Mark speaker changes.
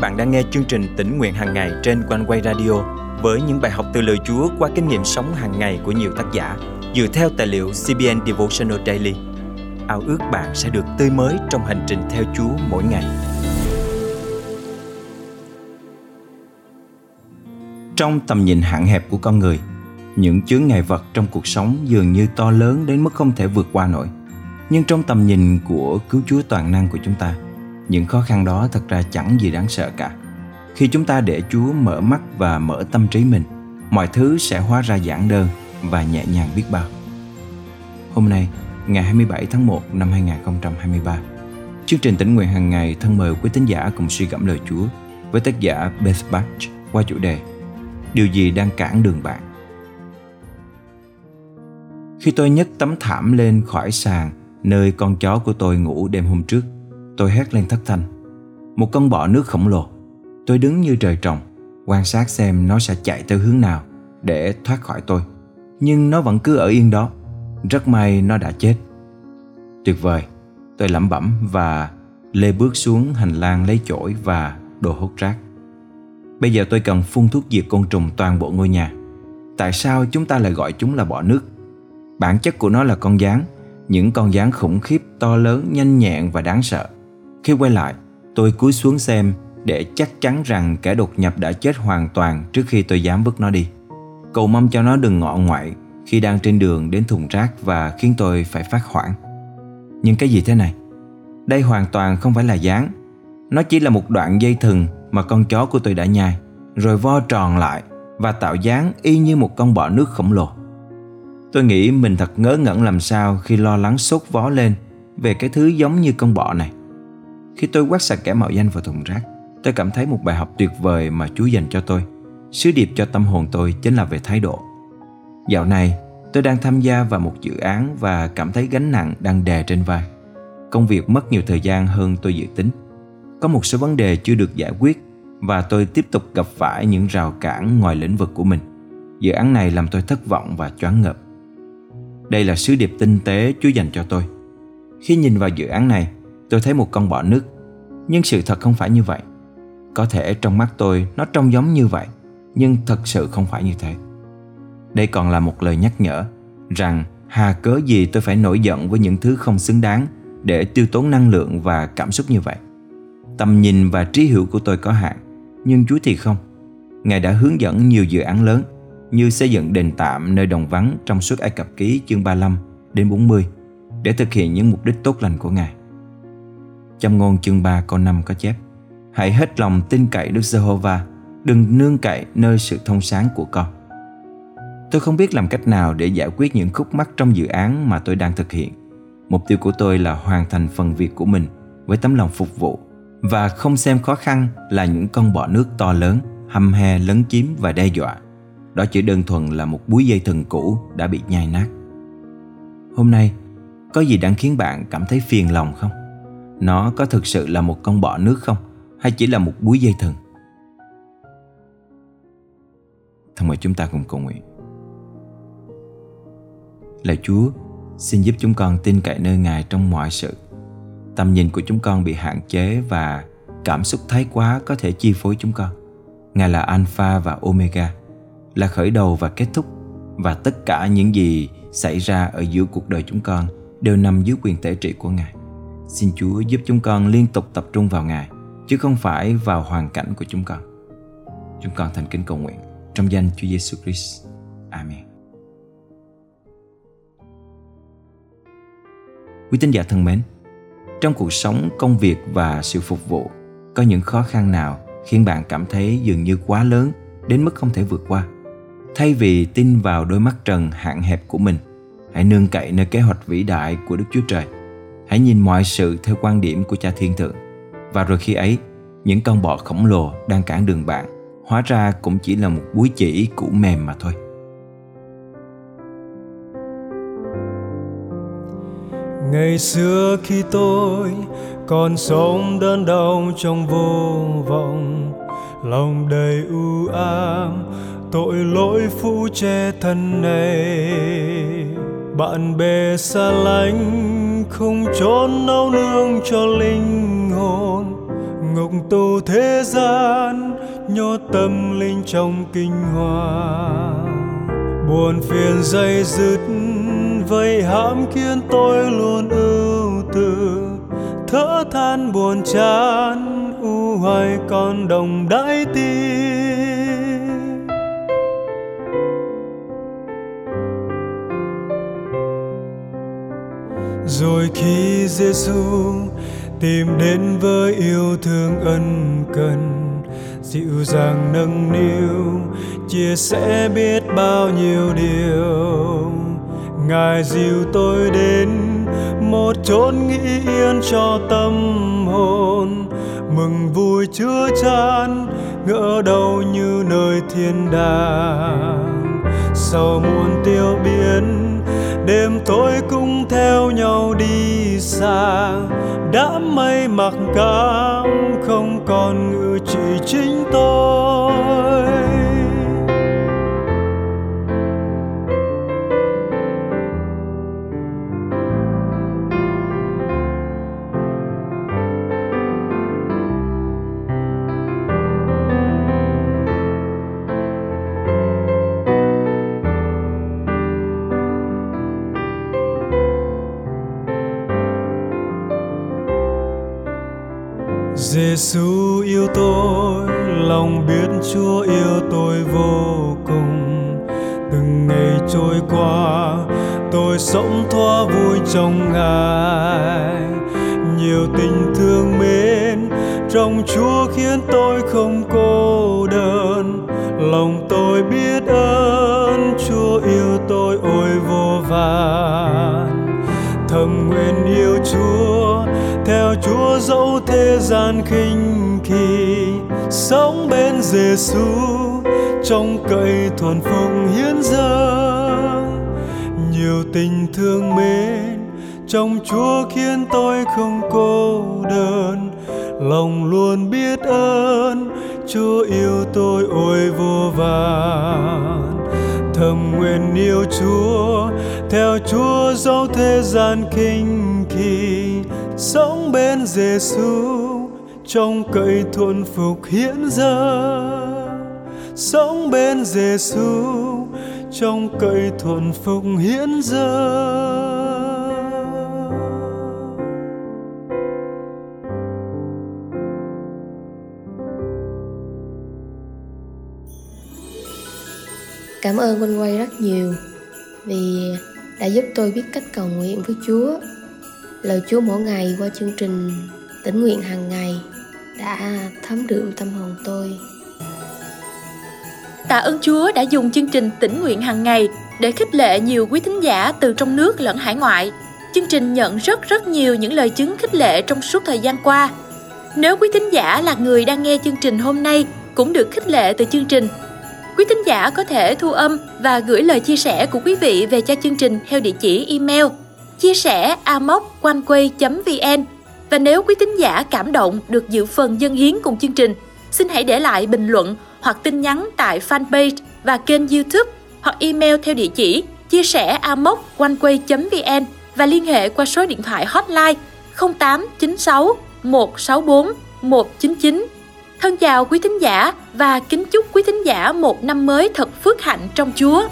Speaker 1: bạn đang nghe chương trình tỉnh nguyện hàng ngày trên quanh quay radio với những bài học từ lời Chúa qua kinh nghiệm sống hàng ngày của nhiều tác giả dựa theo tài liệu CBN Devotional Daily. Ao ước bạn sẽ được tươi mới trong hành trình theo Chúa mỗi ngày. Trong tầm nhìn hạn hẹp của con người, những chướng ngại vật trong cuộc sống dường như to lớn đến mức không thể vượt qua nổi. Nhưng trong tầm nhìn của cứu Chúa toàn năng của chúng ta, những khó khăn đó thật ra chẳng gì đáng sợ cả. Khi chúng ta để Chúa mở mắt và mở tâm trí mình, mọi thứ sẽ hóa ra giản đơn và nhẹ nhàng biết bao. Hôm nay, ngày 27 tháng 1 năm 2023, chương trình tỉnh nguyện hàng ngày thân mời quý tín giả cùng suy gẫm lời Chúa với tác giả Beth Batch qua chủ đề Điều gì đang cản đường bạn? Khi tôi nhấc tấm thảm lên khỏi sàn nơi con chó của tôi ngủ đêm hôm trước, tôi hét lên thất thanh. Một con bọ nước khổng lồ. Tôi đứng như trời trồng, quan sát xem nó sẽ chạy theo hướng nào để thoát khỏi tôi. Nhưng nó vẫn cứ ở yên đó. Rất may nó đã chết. Tuyệt vời, tôi lẩm bẩm và lê bước xuống hành lang lấy chổi và đồ hút rác. Bây giờ tôi cần phun thuốc diệt côn trùng toàn bộ ngôi nhà. Tại sao chúng ta lại gọi chúng là bọ nước? Bản chất của nó là con gián, những con gián khủng khiếp, to lớn, nhanh nhẹn và đáng sợ. Khi quay lại, tôi cúi xuống xem để chắc chắn rằng kẻ đột nhập đã chết hoàn toàn trước khi tôi dám vứt nó đi. Cầu mong cho nó đừng ngọ ngoại khi đang trên đường đến thùng rác và khiến tôi phải phát hoảng. Nhưng cái gì thế này? Đây hoàn toàn không phải là dáng. Nó chỉ là một đoạn dây thừng mà con chó của tôi đã nhai, rồi vo tròn lại và tạo dáng y như một con bọ nước khổng lồ. Tôi nghĩ mình thật ngớ ngẩn làm sao khi lo lắng sốt vó lên về cái thứ giống như con bọ này. Khi tôi quét sạch kẻ mạo danh vào thùng rác, tôi cảm thấy một bài học tuyệt vời mà Chúa dành cho tôi. Sứ điệp cho tâm hồn tôi chính là về thái độ. Dạo này, tôi đang tham gia vào một dự án và cảm thấy gánh nặng đang đè trên vai. Công việc mất nhiều thời gian hơn tôi dự tính. Có một số vấn đề chưa được giải quyết và tôi tiếp tục gặp phải những rào cản ngoài lĩnh vực của mình. Dự án này làm tôi thất vọng và choáng ngợp. Đây là sứ điệp tinh tế Chúa dành cho tôi. Khi nhìn vào dự án này, tôi thấy một con bọ nước. Nhưng sự thật không phải như vậy. Có thể trong mắt tôi nó trông giống như vậy, nhưng thật sự không phải như thế. Đây còn là một lời nhắc nhở rằng hà cớ gì tôi phải nổi giận với những thứ không xứng đáng để tiêu tốn năng lượng và cảm xúc như vậy. Tầm nhìn và trí hiểu của tôi có hạn, nhưng chúa thì không. Ngài đã hướng dẫn nhiều dự án lớn như xây dựng đền tạm nơi đồng vắng trong suốt Ai Cập ký chương 35 đến 40 để thực hiện những mục đích tốt lành của Ngài. Trong ngôn chương 3 câu 5 có chép Hãy hết lòng tin cậy Đức Giê-hô-va Đừng nương cậy nơi sự thông sáng của con Tôi không biết làm cách nào để giải quyết những khúc mắc trong dự án mà tôi đang thực hiện Mục tiêu của tôi là hoàn thành phần việc của mình với tấm lòng phục vụ và không xem khó khăn là những con bọ nước to lớn, hầm he lấn chiếm và đe dọa. Đó chỉ đơn thuần là một búi dây thừng cũ đã bị nhai nát. Hôm nay, có gì đang khiến bạn cảm thấy phiền lòng không? Nó có thực sự là một con bọ nước không? Hay chỉ là một búi dây thừng? Thân mời chúng ta cùng cầu nguyện. Lạy Chúa, xin giúp chúng con tin cậy nơi Ngài trong mọi sự. Tầm nhìn của chúng con bị hạn chế và cảm xúc thái quá có thể chi phối chúng con. Ngài là Alpha và Omega, là khởi đầu và kết thúc và tất cả những gì xảy ra ở giữa cuộc đời chúng con đều nằm dưới quyền tể trị của Ngài. Xin Chúa giúp chúng con liên tục tập trung vào Ngài, chứ không phải vào hoàn cảnh của chúng con. Chúng con thành kính cầu nguyện trong danh Chúa Giêsu Christ. Amen. Quý tín giả thân mến, trong cuộc sống, công việc và sự phục vụ, có những khó khăn nào khiến bạn cảm thấy dường như quá lớn đến mức không thể vượt qua? Thay vì tin vào đôi mắt trần hạn hẹp của mình, hãy nương cậy nơi kế hoạch vĩ đại của Đức Chúa Trời Hãy nhìn mọi sự theo quan điểm của cha thiên thượng. Và rồi khi ấy, những con bọ khổng lồ đang cản đường bạn hóa ra cũng chỉ là một búi chỉ cũ mềm mà thôi.
Speaker 2: Ngày xưa khi tôi còn sống đơn đau trong vô vọng Lòng đầy u ám tội lỗi phu che thân này bạn bè xa lánh không chốn nấu nương cho linh hồn. Ngục tù thế gian nhốt tâm linh trong kinh hoa buồn phiền dây dứt, vây hãm khiến tôi luôn ưu tư. Thở than buồn chán, u hoài còn đồng đãi tim rồi khi Giêsu tìm đến với yêu thương ân cần, dịu dàng nâng niu, chia sẻ biết bao nhiêu điều. Ngài dìu tôi đến một chốn nghĩ yên cho tâm hồn, mừng vui chứa chan, ngỡ đâu như nơi thiên đàng. Sau muôn tiêu biến đêm tối cũng theo nhau đi xa. Đã mây mặc cảm không còn ngự chỉ chính tôi. Giêsu yêu tôi, lòng biết Chúa yêu tôi vô cùng. Từng ngày trôi qua, tôi sống thoa vui trong Ngài. Nhiều tình thương mến trong Chúa khiến tôi không cô đơn. Lòng tôi biết ơn Chúa yêu tôi ôi vô vàn. Thầm nguyện yêu Chúa dẫu thế gian khinh kỳ sống bên Giêsu trong cậy thuần phục hiến dâng nhiều tình thương mến trong Chúa khiến tôi không cô đơn. Lòng luôn biết ơn, Chúa yêu tôi ôi vô vàn. Thầm nguyện yêu Chúa, theo Chúa dẫu thế gian kinh kỳ sống bên Giêsu trong cậy thuận phục hiện giờ. Sống bên Giêsu trong cậy thuận phục hiện giờ.
Speaker 3: Cảm ơn Quanh Quay rất nhiều vì đã giúp tôi biết cách cầu nguyện với Chúa lời Chúa mỗi ngày qua chương trình tỉnh nguyện hàng ngày đã thấm đượm tâm hồn tôi.
Speaker 4: Tạ ơn Chúa đã dùng chương trình tỉnh nguyện hàng ngày để khích lệ nhiều quý thính giả từ trong nước lẫn hải ngoại. Chương trình nhận rất rất nhiều những lời chứng khích lệ trong suốt thời gian qua. Nếu quý thính giả là người đang nghe chương trình hôm nay cũng được khích lệ từ chương trình, quý thính giả có thể thu âm và gửi lời chia sẻ của quý vị về cho chương trình theo địa chỉ email chia sẻ amoconeway.vn và nếu quý tín giả cảm động được dự phần dân hiến cùng chương trình, xin hãy để lại bình luận hoặc tin nhắn tại fanpage và kênh youtube hoặc email theo địa chỉ chia sẻ amoconeway.vn và liên hệ qua số điện thoại hotline 0896 164 199. Thân chào quý thính giả và kính chúc quý thính giả một năm mới thật phước hạnh trong Chúa.